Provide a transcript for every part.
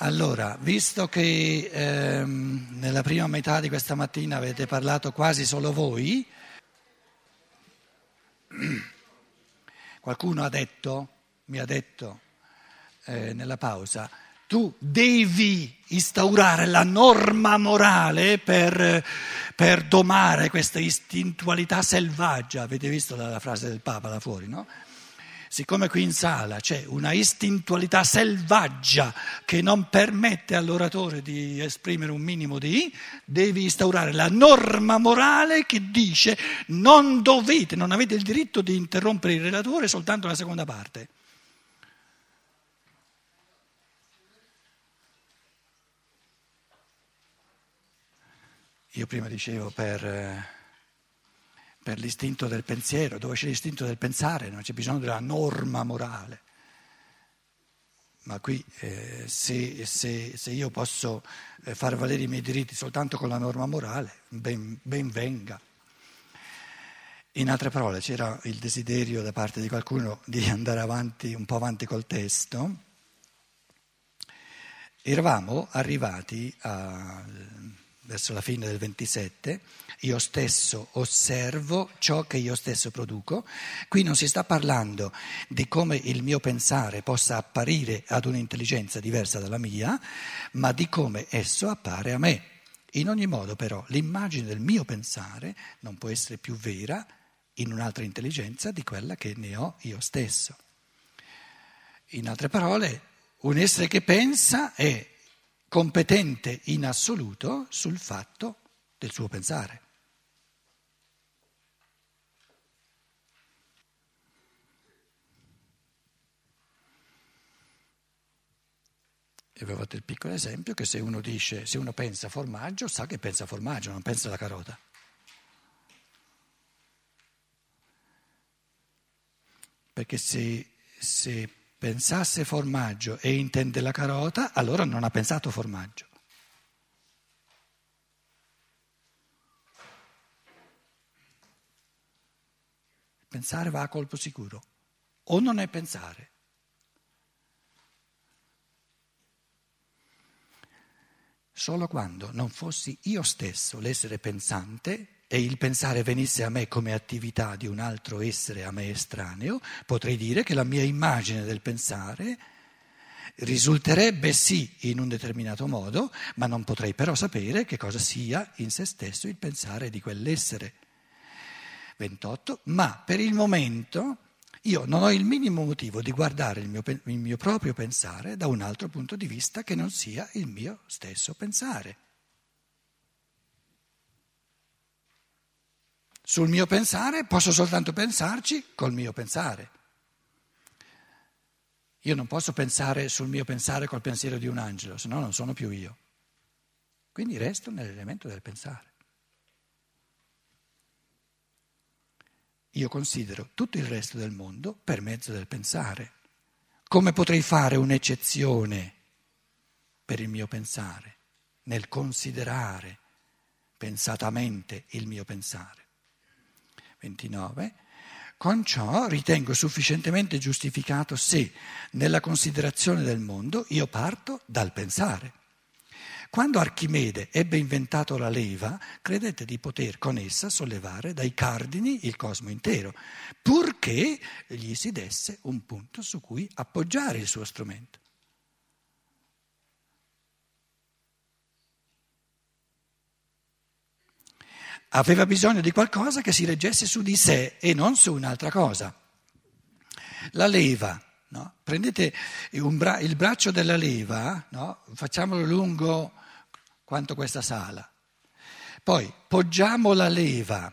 Allora, visto che ehm, nella prima metà di questa mattina avete parlato quasi solo voi, qualcuno ha detto, mi ha detto eh, nella pausa, tu devi instaurare la norma morale per, per domare questa istintualità selvaggia. Avete visto la, la frase del Papa là fuori, no? Siccome qui in sala c'è una istintualità selvaggia che non permette all'oratore di esprimere un minimo di, devi instaurare la norma morale che dice non dovete, non avete il diritto di interrompere il relatore soltanto la seconda parte. Io prima dicevo per eh, per l'istinto del pensiero, dove c'è l'istinto del pensare non c'è bisogno della norma morale. Ma qui eh, se, se, se, io posso eh, far valere i miei diritti soltanto con la norma morale, ben, ben venga. In altre parole, c'era il desiderio da parte di qualcuno di andare avanti, un po' avanti col testo. Eravamo arrivati a verso la fine del 27, io stesso osservo ciò che io stesso produco. Qui non si sta parlando di come il mio pensare possa apparire ad un'intelligenza diversa dalla mia, ma di come esso appare a me. In ogni modo però l'immagine del mio pensare non può essere più vera in un'altra intelligenza di quella che ne ho io stesso. In altre parole, un essere che pensa è competente in assoluto sul fatto del suo pensare. E avevo fatto il piccolo esempio che se uno dice, se uno pensa formaggio, sa che pensa formaggio, non pensa alla carota. Perché se, se pensasse formaggio e intende la carota, allora non ha pensato formaggio. Pensare va a colpo sicuro, o non è pensare. Solo quando non fossi io stesso l'essere pensante e il pensare venisse a me come attività di un altro essere a me estraneo, potrei dire che la mia immagine del pensare risulterebbe sì in un determinato modo, ma non potrei però sapere che cosa sia in se stesso il pensare di quell'essere. 28. Ma per il momento io non ho il minimo motivo di guardare il mio, il mio proprio pensare da un altro punto di vista che non sia il mio stesso pensare. Sul mio pensare posso soltanto pensarci col mio pensare. Io non posso pensare sul mio pensare col pensiero di un angelo, se no non sono più io. Quindi resto nell'elemento del pensare. Io considero tutto il resto del mondo per mezzo del pensare. Come potrei fare un'eccezione per il mio pensare, nel considerare pensatamente il mio pensare? 29. Con ciò ritengo sufficientemente giustificato se, nella considerazione del mondo, io parto dal pensare. Quando Archimede ebbe inventato la leva, credette di poter con essa sollevare dai cardini il cosmo intero, purché gli si desse un punto su cui appoggiare il suo strumento. Aveva bisogno di qualcosa che si reggesse su di sé e non su un'altra cosa. La leva, no? prendete bra- il braccio della leva, no? facciamolo lungo quanto questa sala, poi poggiamo la leva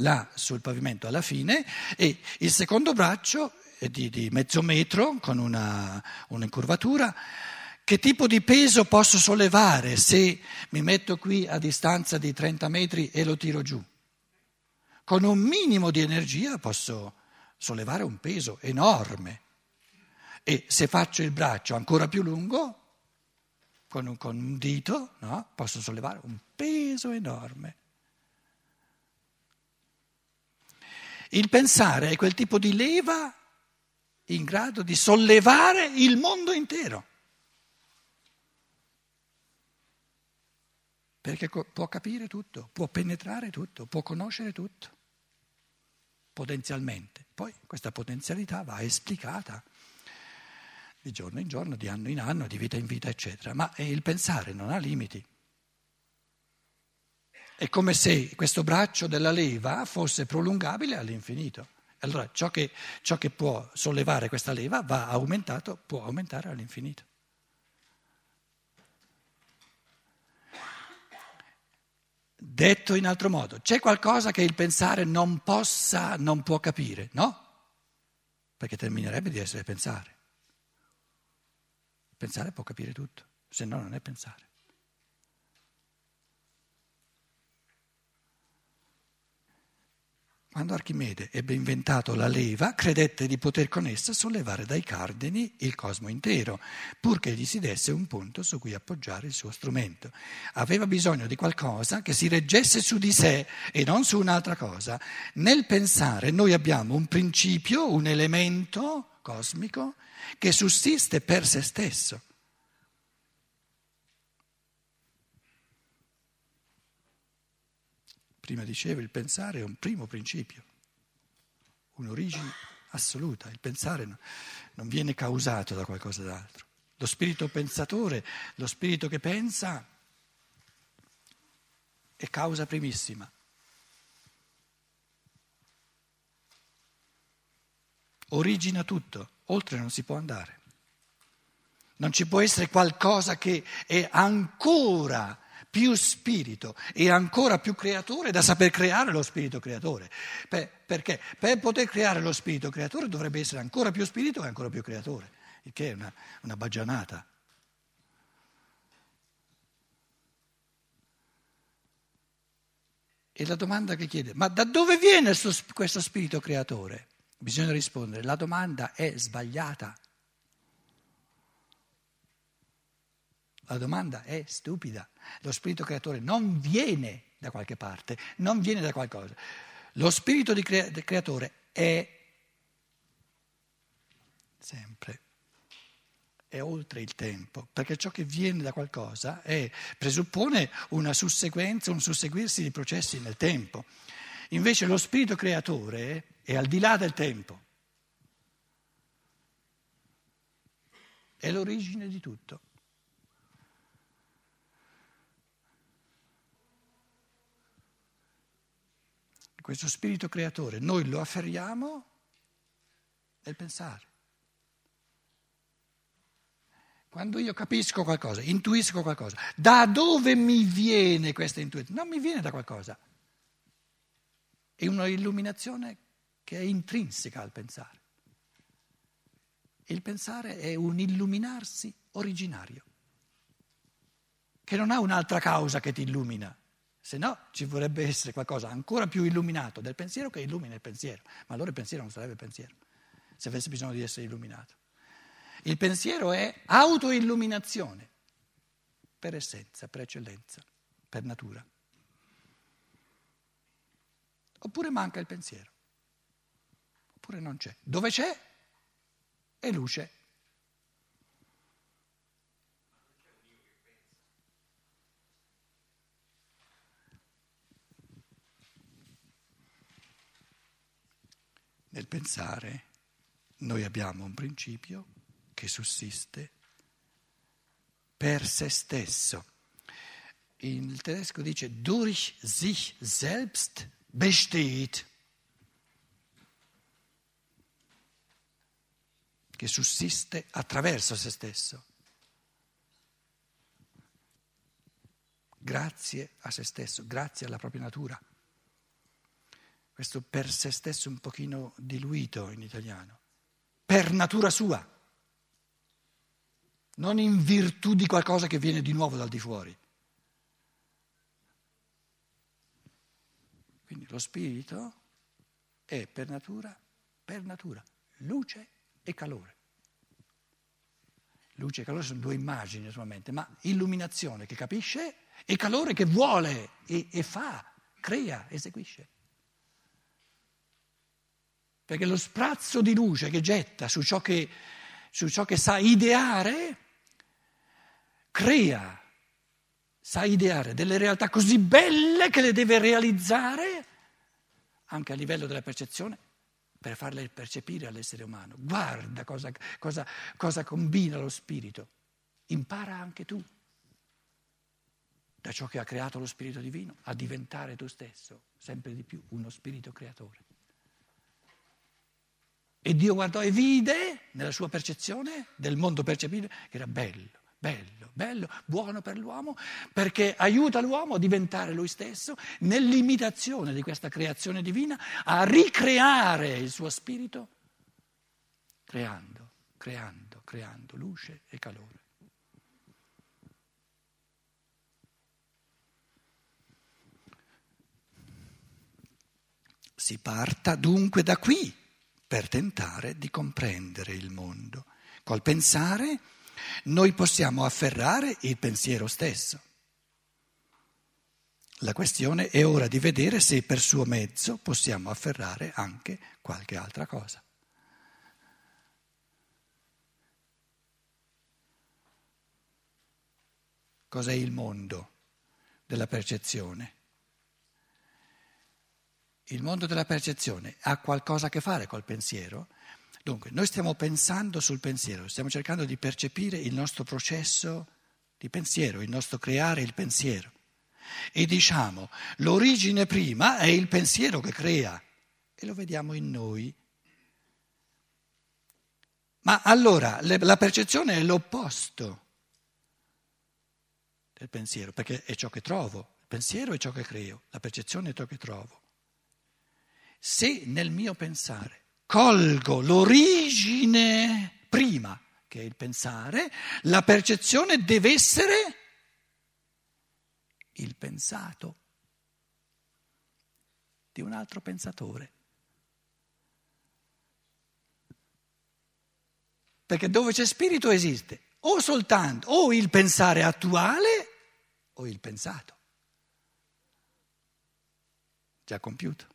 là sul pavimento alla fine e il secondo braccio di, di mezzo metro con una, un'incurvatura che tipo di peso posso sollevare se mi metto qui a distanza di 30 metri e lo tiro giù? Con un minimo di energia posso sollevare un peso enorme. E se faccio il braccio ancora più lungo, con un, con un dito, no? posso sollevare un peso enorme. Il pensare è quel tipo di leva in grado di sollevare il mondo intero. Perché può capire tutto, può penetrare tutto, può conoscere tutto, potenzialmente. Poi questa potenzialità va esplicata di giorno in giorno, di anno in anno, di vita in vita, eccetera. Ma il pensare non ha limiti. È come se questo braccio della leva fosse prolungabile all'infinito. Allora ciò che, ciò che può sollevare questa leva va aumentato, può aumentare all'infinito. Detto in altro modo, c'è qualcosa che il pensare non possa, non può capire, no? Perché terminerebbe di essere pensare. Pensare può capire tutto, se no non è pensare. Quando Archimede ebbe inventato la leva, credette di poter con essa sollevare dai cardini il cosmo intero, purché gli si desse un punto su cui appoggiare il suo strumento. Aveva bisogno di qualcosa che si reggesse su di sé e non su un'altra cosa. Nel pensare noi abbiamo un principio, un elemento cosmico che sussiste per se stesso. Prima dicevo, il pensare è un primo principio, un'origine assoluta. Il pensare non viene causato da qualcosa d'altro. Lo spirito pensatore, lo spirito che pensa, è causa primissima. Origina tutto, oltre non si può andare. Non ci può essere qualcosa che è ancora più spirito e ancora più creatore da saper creare lo spirito creatore. Per, perché? Per poter creare lo spirito creatore dovrebbe essere ancora più spirito e ancora più creatore, il che è una, una baggianata. E la domanda che chiede, ma da dove viene questo spirito creatore? Bisogna rispondere, la domanda è sbagliata. La domanda è stupida. Lo spirito creatore non viene da qualche parte, non viene da qualcosa. Lo spirito di crea- creatore è sempre, è oltre il tempo, perché ciò che viene da qualcosa è, presuppone una susseguenza, un susseguirsi di processi nel tempo. Invece lo spirito creatore è al di là del tempo, è l'origine di tutto. Questo spirito creatore, noi lo afferriamo nel pensare. Quando io capisco qualcosa, intuisco qualcosa, da dove mi viene questa intuizione? Non mi viene da qualcosa. È un'illuminazione che è intrinseca al pensare. Il pensare è un illuminarsi originario, che non ha un'altra causa che ti illumina, se no ci vorrebbe essere qualcosa ancora più illuminato del pensiero che illumina il pensiero, ma allora il pensiero non sarebbe pensiero, se avesse bisogno di essere illuminato. Il pensiero è autoilluminazione, per essenza, per eccellenza, per natura. Oppure manca il pensiero, oppure non c'è. Dove c'è è luce. Nel pensare noi abbiamo un principio che sussiste per se stesso. Il tedesco dice durch sich selbst besteht, che sussiste attraverso se stesso. Grazie a se stesso, grazie alla propria natura questo per se stesso un pochino diluito in italiano, per natura sua, non in virtù di qualcosa che viene di nuovo dal di fuori. Quindi lo spirito è per natura, per natura, luce e calore. Luce e calore sono due immagini naturalmente, ma illuminazione che capisce e calore che vuole e, e fa, crea, eseguisce perché lo sprazzo di luce che getta su ciò che, su ciò che sa ideare crea sa ideare delle realtà così belle che le deve realizzare anche a livello della percezione per farle percepire all'essere umano. Guarda cosa, cosa, cosa combina lo spirito. Impara anche tu da ciò che ha creato lo spirito divino a diventare tu stesso sempre di più uno spirito creatore. E Dio guardò e vide nella sua percezione del mondo percepito che era bello, bello, bello, buono per l'uomo, perché aiuta l'uomo a diventare lui stesso nell'imitazione di questa creazione divina, a ricreare il suo spirito, creando, creando, creando luce e calore. Si parta dunque da qui per tentare di comprendere il mondo. Col pensare noi possiamo afferrare il pensiero stesso. La questione è ora di vedere se per suo mezzo possiamo afferrare anche qualche altra cosa. Cos'è il mondo della percezione? Il mondo della percezione ha qualcosa a che fare col pensiero? Dunque, noi stiamo pensando sul pensiero, stiamo cercando di percepire il nostro processo di pensiero, il nostro creare il pensiero. E diciamo, l'origine prima è il pensiero che crea e lo vediamo in noi. Ma allora la percezione è l'opposto del pensiero, perché è ciò che trovo. Il pensiero è ciò che creo, la percezione è ciò che trovo. Se nel mio pensare colgo l'origine prima, che è il pensare, la percezione deve essere il pensato di un altro pensatore. Perché dove c'è spirito esiste o soltanto o il pensare attuale o il pensato, già compiuto.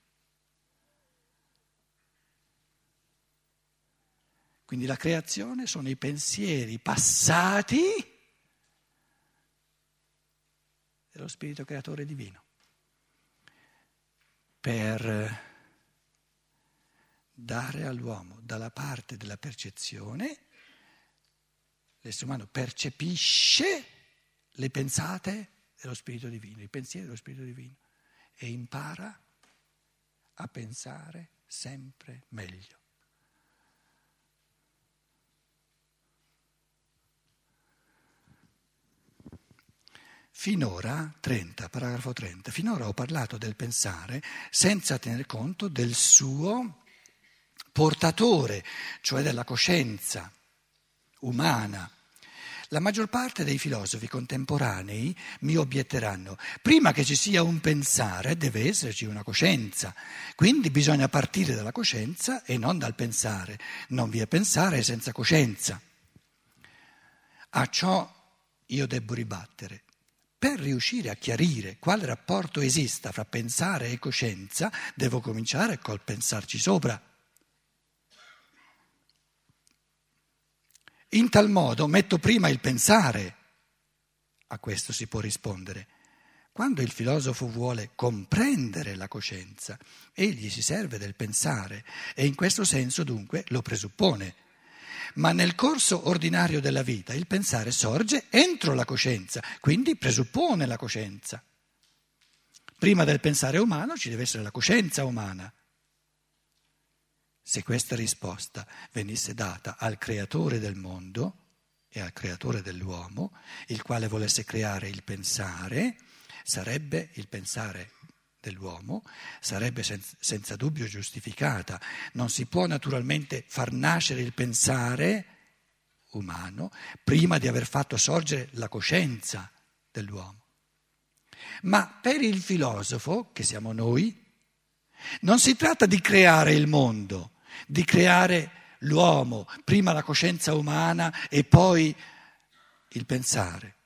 Quindi la creazione sono i pensieri passati dello Spirito Creatore Divino per dare all'uomo dalla parte della percezione, l'essere umano percepisce le pensate dello Spirito Divino, i pensieri dello Spirito Divino e impara a pensare sempre meglio. Finora, 30, paragrafo 30, finora ho parlato del pensare senza tener conto del suo portatore, cioè della coscienza umana. La maggior parte dei filosofi contemporanei mi obietteranno, prima che ci sia un pensare deve esserci una coscienza, quindi bisogna partire dalla coscienza e non dal pensare. Non vi è pensare senza coscienza. A ciò io debbo ribattere. Per riuscire a chiarire quale rapporto esista fra pensare e coscienza, devo cominciare col pensarci sopra. In tal modo metto prima il pensare. A questo si può rispondere. Quando il filosofo vuole comprendere la coscienza, egli si serve del pensare e in questo senso dunque lo presuppone ma nel corso ordinario della vita il pensare sorge entro la coscienza, quindi presuppone la coscienza. Prima del pensare umano ci deve essere la coscienza umana. Se questa risposta venisse data al creatore del mondo e al creatore dell'uomo, il quale volesse creare il pensare, sarebbe il pensare dell'uomo sarebbe senza, senza dubbio giustificata. Non si può naturalmente far nascere il pensare umano prima di aver fatto sorgere la coscienza dell'uomo. Ma per il filosofo, che siamo noi, non si tratta di creare il mondo, di creare l'uomo, prima la coscienza umana e poi il pensare.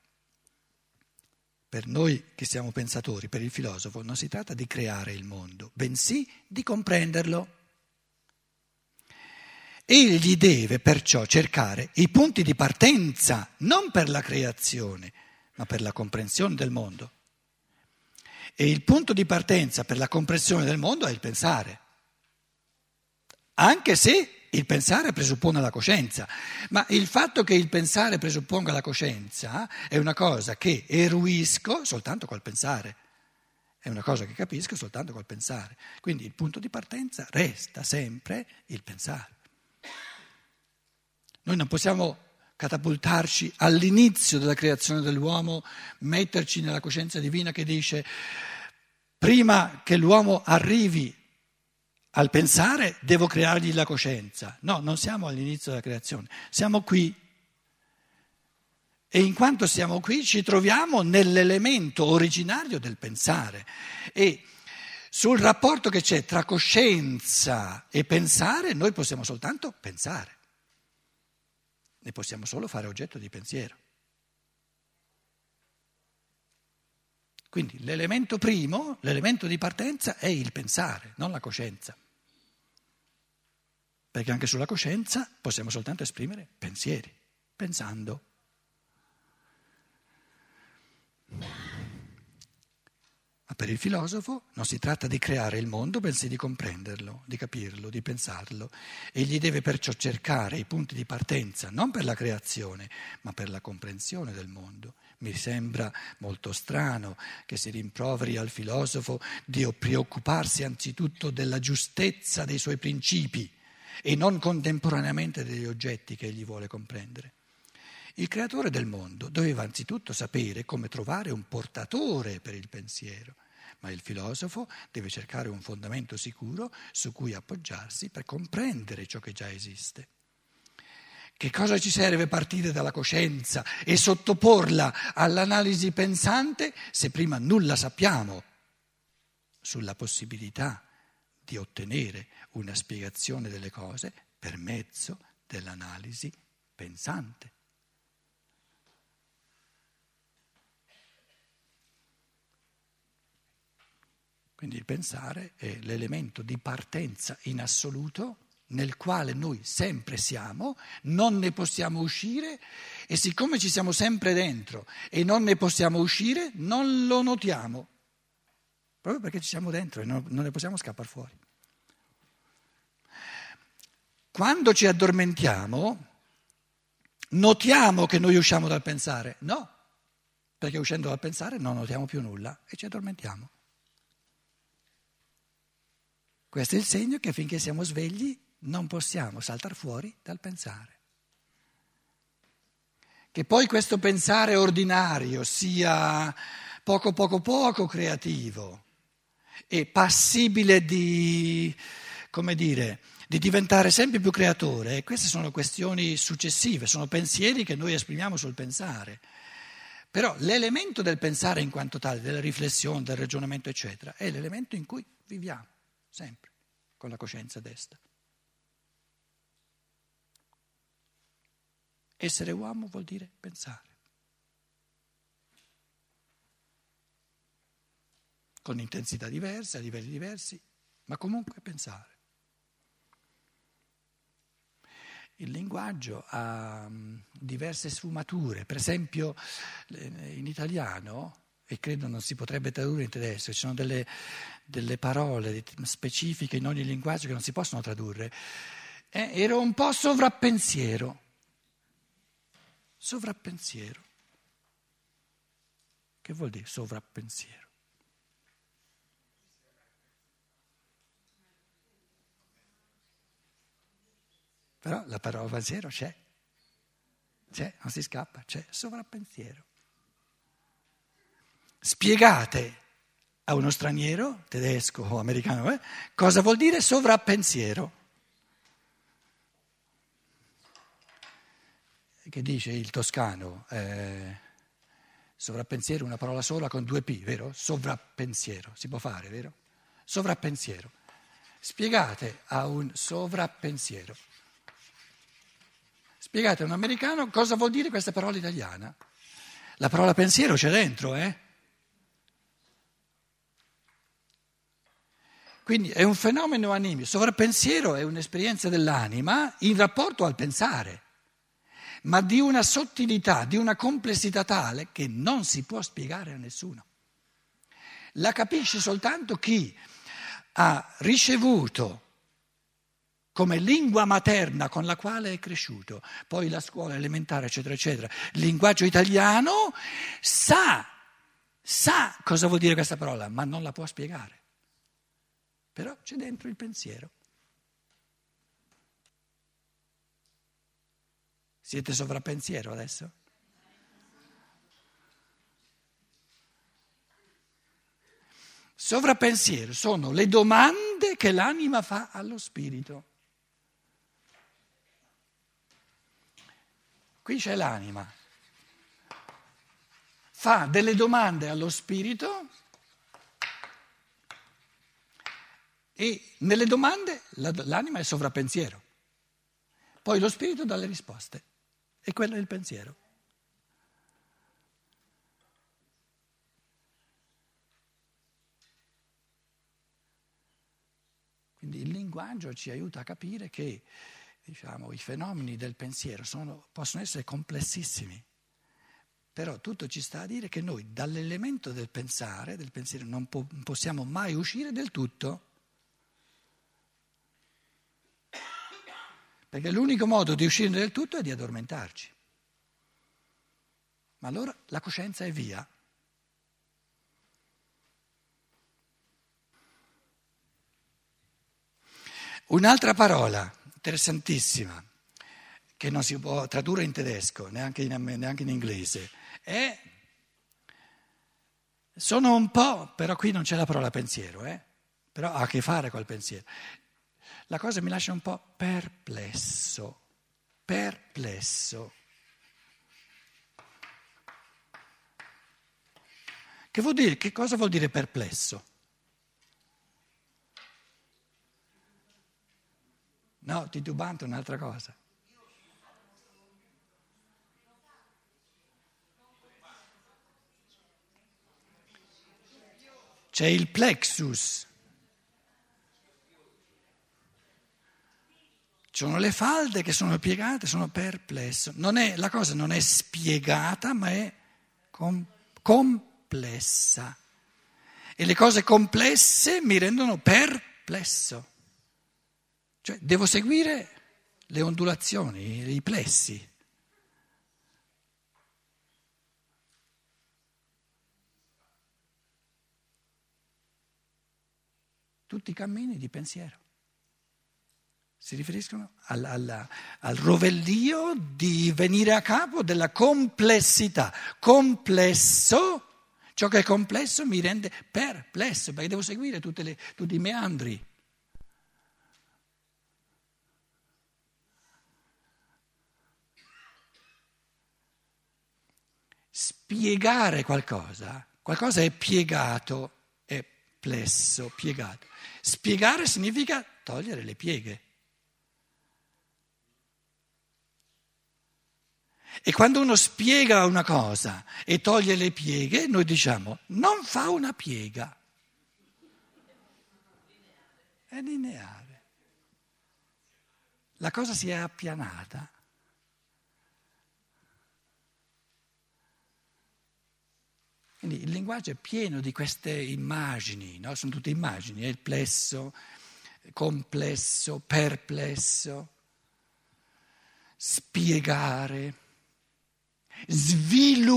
Per noi che siamo pensatori, per il filosofo, non si tratta di creare il mondo, bensì di comprenderlo. Egli deve perciò cercare i punti di partenza non per la creazione, ma per la comprensione del mondo. E il punto di partenza per la comprensione del mondo è il pensare, anche se il pensare presuppone la coscienza, ma il fatto che il pensare presupponga la coscienza è una cosa che eruisco soltanto col pensare, è una cosa che capisco soltanto col pensare. Quindi il punto di partenza resta sempre il pensare. Noi non possiamo catapultarci all'inizio della creazione dell'uomo, metterci nella coscienza divina che dice prima che l'uomo arrivi al pensare devo creargli la coscienza. No, non siamo all'inizio della creazione, siamo qui. E in quanto siamo qui ci troviamo nell'elemento originario del pensare. E sul rapporto che c'è tra coscienza e pensare noi possiamo soltanto pensare ne possiamo solo fare oggetto di pensiero. Quindi l'elemento primo, l'elemento di partenza è il pensare, non la coscienza. Perché anche sulla coscienza possiamo soltanto esprimere pensieri, pensando. Ma per il filosofo non si tratta di creare il mondo, bensì di comprenderlo, di capirlo, di pensarlo. Egli deve perciò cercare i punti di partenza, non per la creazione, ma per la comprensione del mondo. Mi sembra molto strano che si rimproveri al filosofo di preoccuparsi anzitutto della giustezza dei suoi principi e non contemporaneamente degli oggetti che egli vuole comprendere. Il creatore del mondo doveva anzitutto sapere come trovare un portatore per il pensiero, ma il filosofo deve cercare un fondamento sicuro su cui appoggiarsi per comprendere ciò che già esiste. Che cosa ci serve partire dalla coscienza e sottoporla all'analisi pensante se prima nulla sappiamo sulla possibilità di ottenere una spiegazione delle cose per mezzo dell'analisi pensante? Quindi il pensare è l'elemento di partenza in assoluto nel quale noi sempre siamo, non ne possiamo uscire e siccome ci siamo sempre dentro e non ne possiamo uscire, non lo notiamo, proprio perché ci siamo dentro e non, ne possiamo scappare fuori. Quando ci addormentiamo, notiamo che noi usciamo dal pensare? No, perché uscendo dal pensare non notiamo più nulla e ci addormentiamo. Questo è il segno che finché siamo svegli non possiamo saltare fuori dal pensare. Che poi questo pensare ordinario sia poco poco poco creativo e passibile di, come dire, di diventare sempre più creatore, queste sono questioni successive, sono pensieri che noi esprimiamo sul pensare. Però l'elemento del pensare in quanto tale, della riflessione, del ragionamento, eccetera, è l'elemento in cui viviamo sempre, con la coscienza desta. Essere uomo vuol dire pensare. Con intensità diverse, a livelli diversi, ma comunque pensare. Il linguaggio ha mm, diverse sfumature, per esempio in italiano e credo non si potrebbe tradurre in tedesco, ci sono delle, delle parole specifiche in ogni linguaggio che non si possono tradurre. Eh, ero un po' sovrappensiero. Sovrappensiero. Che vuol dire sovrappensiero? Però la parola pensiero c'è, c'è, non si scappa, c'è sovrappensiero spiegate a uno straniero, tedesco o americano, eh, cosa vuol dire sovrappensiero. Che dice il toscano? Eh, sovrappensiero è una parola sola con due P, vero? Sovrappensiero, si può fare, vero? Sovrappensiero. Spiegate a un sovrappensiero. Spiegate a un americano cosa vuol dire questa parola italiana. La parola pensiero c'è dentro, eh? Quindi è un fenomeno animico, sovrappensiero è un'esperienza dell'anima in rapporto al pensare. ma di una sottilità, di una complessità tale che non si può spiegare a nessuno. La capisce soltanto chi ha ricevuto come lingua materna con la quale è cresciuto, poi la scuola elementare, eccetera, eccetera, il linguaggio italiano, sa, sa cosa vuol dire questa parola, ma non la può spiegare. Però c'è dentro il pensiero. Siete sovrappensiero adesso? Sovrappensiero sono le domande che l'anima fa allo spirito. Qui c'è l'anima. Fa delle domande allo spirito e nelle domande l'anima è sovrappensiero. Poi lo spirito dà le risposte e quello è il pensiero. Quindi il linguaggio ci aiuta a capire che diciamo, i fenomeni del pensiero sono, possono essere complessissimi, però tutto ci sta a dire che noi dall'elemento del pensare, del pensiero, non po- possiamo mai uscire del tutto. Perché l'unico modo di uscire del tutto è di addormentarci. Ma allora la coscienza è via. Un'altra parola interessantissima, che non si può tradurre in tedesco, neanche in, neanche in inglese, è, sono un po', però qui non c'è la parola pensiero, eh? però ha a che fare col pensiero. La cosa mi lascia un po' perplesso, perplesso. Che, vuol dire, che cosa vuol dire perplesso? No, titubante è un'altra cosa. C'è il plexus. Ci sono le falde che sono piegate, sono perplesso. È, la cosa non è spiegata, ma è com, complessa. E le cose complesse mi rendono perplesso. Cioè, devo seguire le ondulazioni, i plessi. Tutti i cammini di pensiero si riferiscono al, al, al, rovellio di venire a capo della complessità. Complesso, ciò che è complesso mi rende perplesso perché devo seguire le, tutti i meandri. Spiegare qualcosa, qualcosa è piegato, è plesso, piegato. Spiegare significa togliere le pieghe. E quando uno spiega una cosa e toglie le pieghe, noi diciamo non fa una piega. È lineare. La cosa si è appianata. Quindi il linguaggio è pieno di queste immagini, no? sono tutte immagini, è il plesso, complesso, perplesso, spiegare, sviluppare,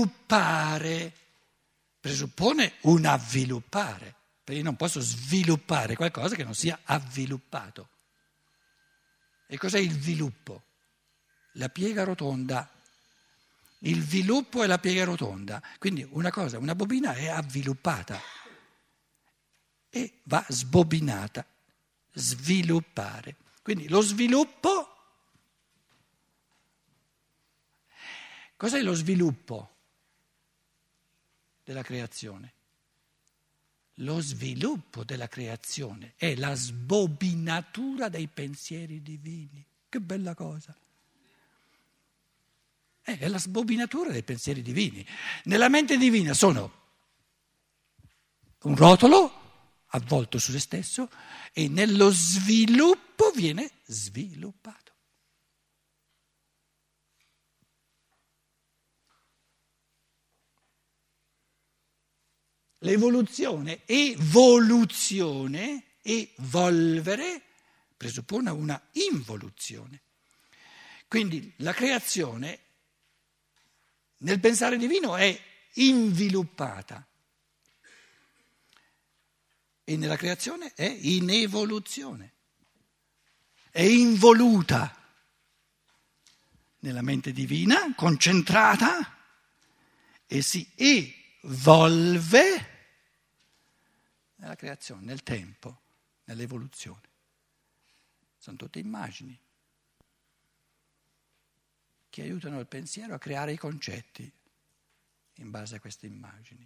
presuppone un avviluppare, perché io non posso sviluppare qualcosa che non sia avviluppato. E cos'è il sviluppo? La piega rotonda il sviluppo è la piega rotonda. Quindi una cosa, una bobina è avviluppata e va sbobinata, sviluppare. Quindi lo sviluppo, cos'è lo sviluppo della creazione? Lo sviluppo della creazione è la sbobinatura dei pensieri divini. Che bella cosa! Eh, è la sbobinatura dei pensieri divini. Nella mente divina sono un rotolo avvolto su se stesso e nello sviluppo viene sviluppato. L'evoluzione, evoluzione, evolvere presuppone una involuzione. Quindi la creazione nel pensare divino è inviluppata. E nella creazione è in evoluzione, è involuta nella mente divina, concentrata e si evolve nella creazione, nel tempo, nell'evoluzione. Sono tutte immagini che aiutano il pensiero a creare i concetti in base a queste immagini.